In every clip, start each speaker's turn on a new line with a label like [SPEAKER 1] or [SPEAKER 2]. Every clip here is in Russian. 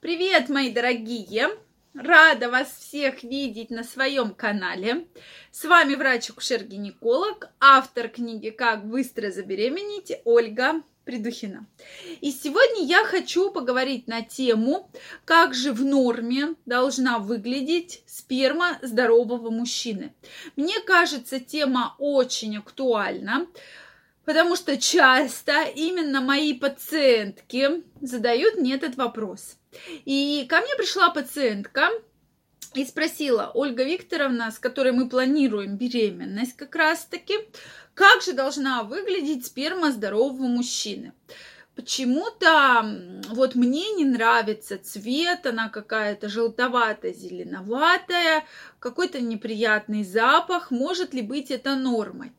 [SPEAKER 1] Привет, мои дорогие! Рада вас всех видеть на своем канале. С вами врач-акушер-гинеколог, автор книги «Как быстро забеременеть» Ольга Придухина. И сегодня я хочу поговорить на тему, как же в норме должна выглядеть сперма здорового мужчины. Мне кажется, тема очень актуальна, потому что часто именно мои пациентки задают мне этот вопрос. И ко мне пришла пациентка и спросила, Ольга Викторовна, с которой мы планируем беременность как раз-таки, как же должна выглядеть сперма здорового мужчины? Почему-то вот мне не нравится цвет, она какая-то желтовато-зеленоватая, какой-то неприятный запах. Может ли быть это нормой?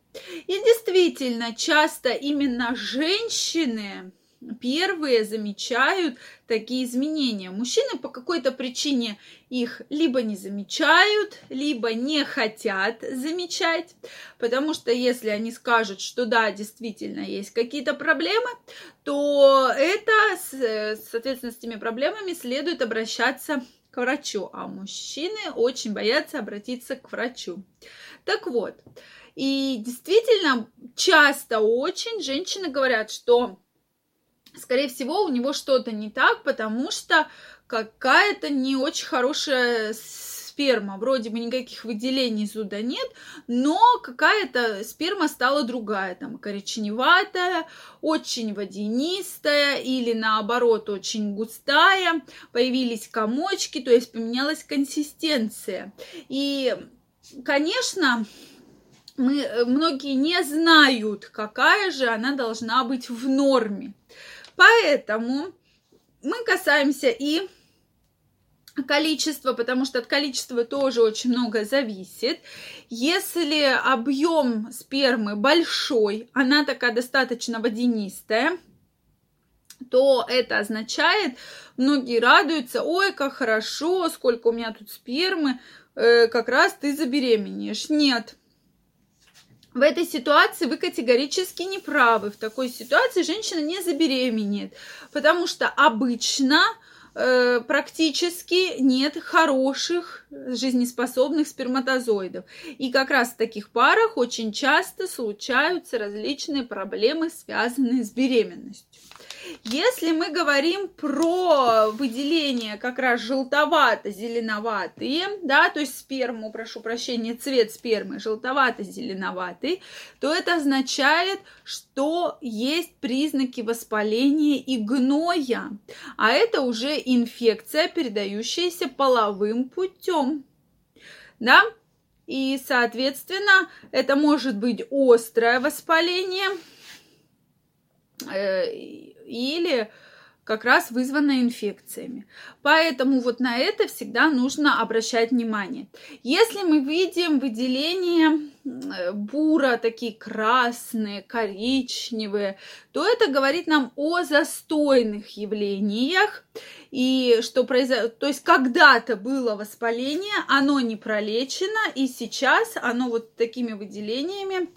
[SPEAKER 1] И действительно, часто именно женщины первые замечают такие изменения. Мужчины по какой-то причине их либо не замечают, либо не хотят замечать, потому что если они скажут, что да, действительно есть какие-то проблемы, то это, соответственно, с этими проблемами следует обращаться к врачу, а мужчины очень боятся обратиться к врачу. Так вот, и действительно, часто очень женщины говорят, что скорее всего, у него что-то не так, потому что какая-то не очень хорошая сперма. Вроде бы никаких выделений зуда нет, но какая-то сперма стала другая, там коричневатая, очень водянистая или наоборот очень густая, появились комочки, то есть поменялась консистенция. И, конечно, мы, многие не знают, какая же она должна быть в норме. Поэтому мы касаемся и количества, потому что от количества тоже очень много зависит. Если объем спермы большой, она такая достаточно водянистая, то это означает, многие радуются, ой, как хорошо, сколько у меня тут спермы, э, как раз ты забеременеешь. Нет, в этой ситуации вы категорически не правы. В такой ситуации женщина не забеременеет, потому что обычно э, практически нет хороших жизнеспособных сперматозоидов. И как раз в таких парах очень часто случаются различные проблемы, связанные с беременностью. Если мы говорим про выделение как раз желтовато-зеленоватые, да, то есть сперму, прошу прощения, цвет спермы желтовато-зеленоватый, то это означает, что есть признаки воспаления и гноя, а это уже инфекция, передающаяся половым путем, да, и, соответственно, это может быть острое воспаление, или как раз вызванная инфекциями. Поэтому вот на это всегда нужно обращать внимание. Если мы видим выделение бура, такие красные, коричневые, то это говорит нам о застойных явлениях. И что произошло, то есть когда-то было воспаление, оно не пролечено, и сейчас оно вот такими выделениями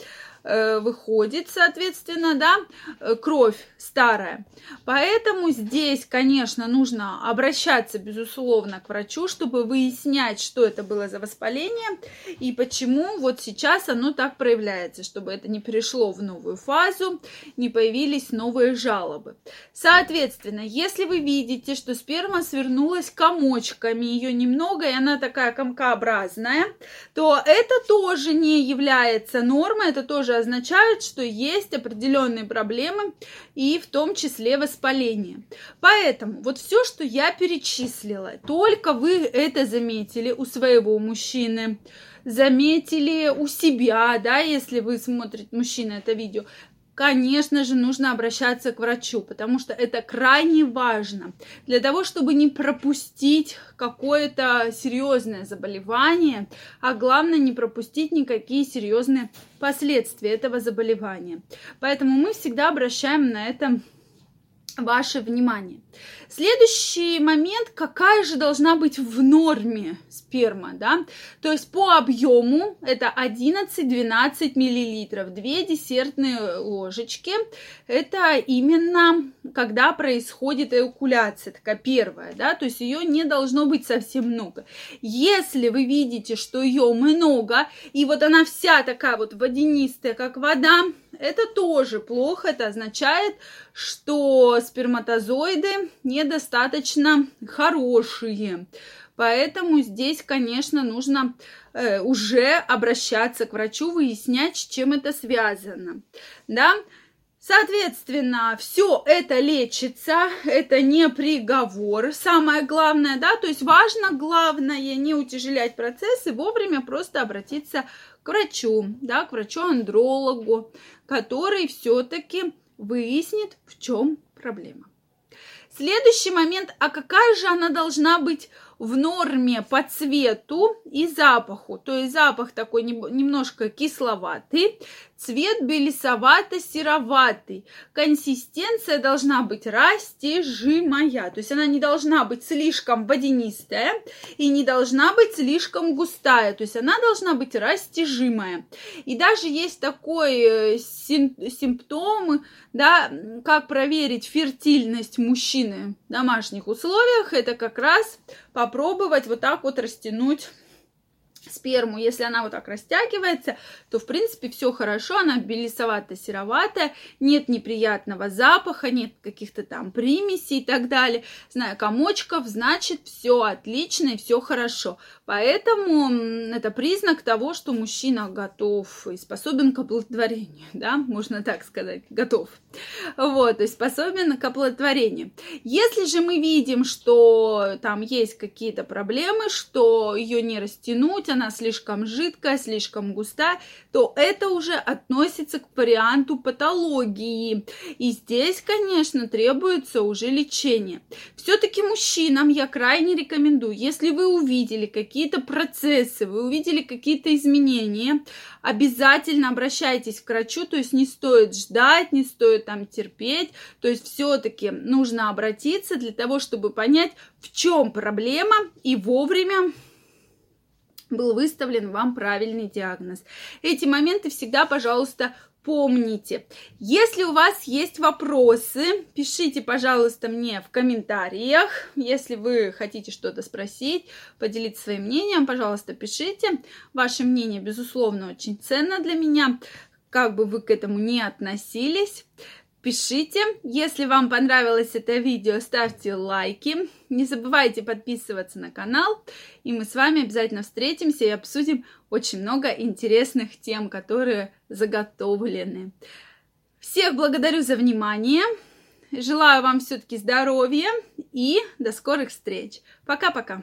[SPEAKER 1] Э, выходит, соответственно, да, э, кровь старая. Поэтому здесь, конечно, нужно обращаться, безусловно, к врачу, чтобы выяснять, что это было за воспаление и почему вот сейчас оно так проявляется, чтобы это не перешло в новую фазу, не появились новые жалобы. Соответственно, если вы видите, что сперма свернулась комочками, ее немного, и она такая комкообразная, то это тоже не является нормой, это тоже означает, что есть определенные проблемы и в том числе воспаление. Поэтому вот все, что я перечислила, только вы это заметили у своего мужчины, заметили у себя, да, если вы смотрите, мужчина, это видео, конечно же, нужно обращаться к врачу, потому что это крайне важно для того, чтобы не пропустить какое-то серьезное заболевание, а главное не пропустить никакие серьезные последствия этого заболевания. Поэтому мы всегда обращаем на это ваше внимание. Следующий момент, какая же должна быть в норме сперма, да? То есть по объему это 11-12 миллилитров, 2 десертные ложечки. Это именно когда происходит эякуляция, такая первая, да? То есть ее не должно быть совсем много. Если вы видите, что ее много, и вот она вся такая вот водянистая, как вода, это тоже плохо, это означает, что сперматозоиды недостаточно хорошие. Поэтому здесь, конечно, нужно э, уже обращаться к врачу, выяснять, с чем это связано. Да? Соответственно, все это лечится, это не приговор. Самое главное, да, то есть важно, главное, не утяжелять процессы, вовремя просто обратиться к врачу, да, к врачу-андрологу, который все-таки выяснит, в чем проблема. Следующий момент, а какая же она должна быть в норме по цвету и запаху. То есть запах такой немножко кисловатый, цвет белесовато-сероватый. Консистенция должна быть растяжимая. То есть она не должна быть слишком водянистая и не должна быть слишком густая. То есть она должна быть растяжимая. И даже есть такой э, симптом, да, как проверить фертильность мужчины в домашних условиях. Это как раз попробовать вот так вот растянуть сперму, если она вот так растягивается, то, в принципе, все хорошо, она белесовато-сероватая, нет неприятного запаха, нет каких-то там примесей и так далее. Знаю комочков, значит, все отлично и все хорошо. Поэтому это признак того, что мужчина готов и способен к оплодотворению, да, можно так сказать, готов. Вот, то есть способен к оплодотворению. Если же мы видим, что там есть какие-то проблемы, что ее не растянуть, она слишком жидкая, слишком густая, то это уже относится к варианту патологии. И здесь, конечно, требуется уже лечение. Все-таки мужчинам я крайне рекомендую, если вы увидели какие-то процессы, вы увидели какие-то изменения, обязательно обращайтесь к врачу, то есть не стоит ждать, не стоит там терпеть, то есть все-таки нужно обратиться для того, чтобы понять, в чем проблема и вовремя был выставлен вам правильный диагноз. Эти моменты всегда, пожалуйста, помните. Если у вас есть вопросы, пишите, пожалуйста, мне в комментариях. Если вы хотите что-то спросить, поделиться своим мнением, пожалуйста, пишите. Ваше мнение, безусловно, очень ценно для меня, как бы вы к этому не относились. Пишите, если вам понравилось это видео, ставьте лайки. Не забывайте подписываться на канал. И мы с вами обязательно встретимся и обсудим очень много интересных тем, которые заготовлены. Всех благодарю за внимание. Желаю вам все-таки здоровья и до скорых встреч. Пока-пока.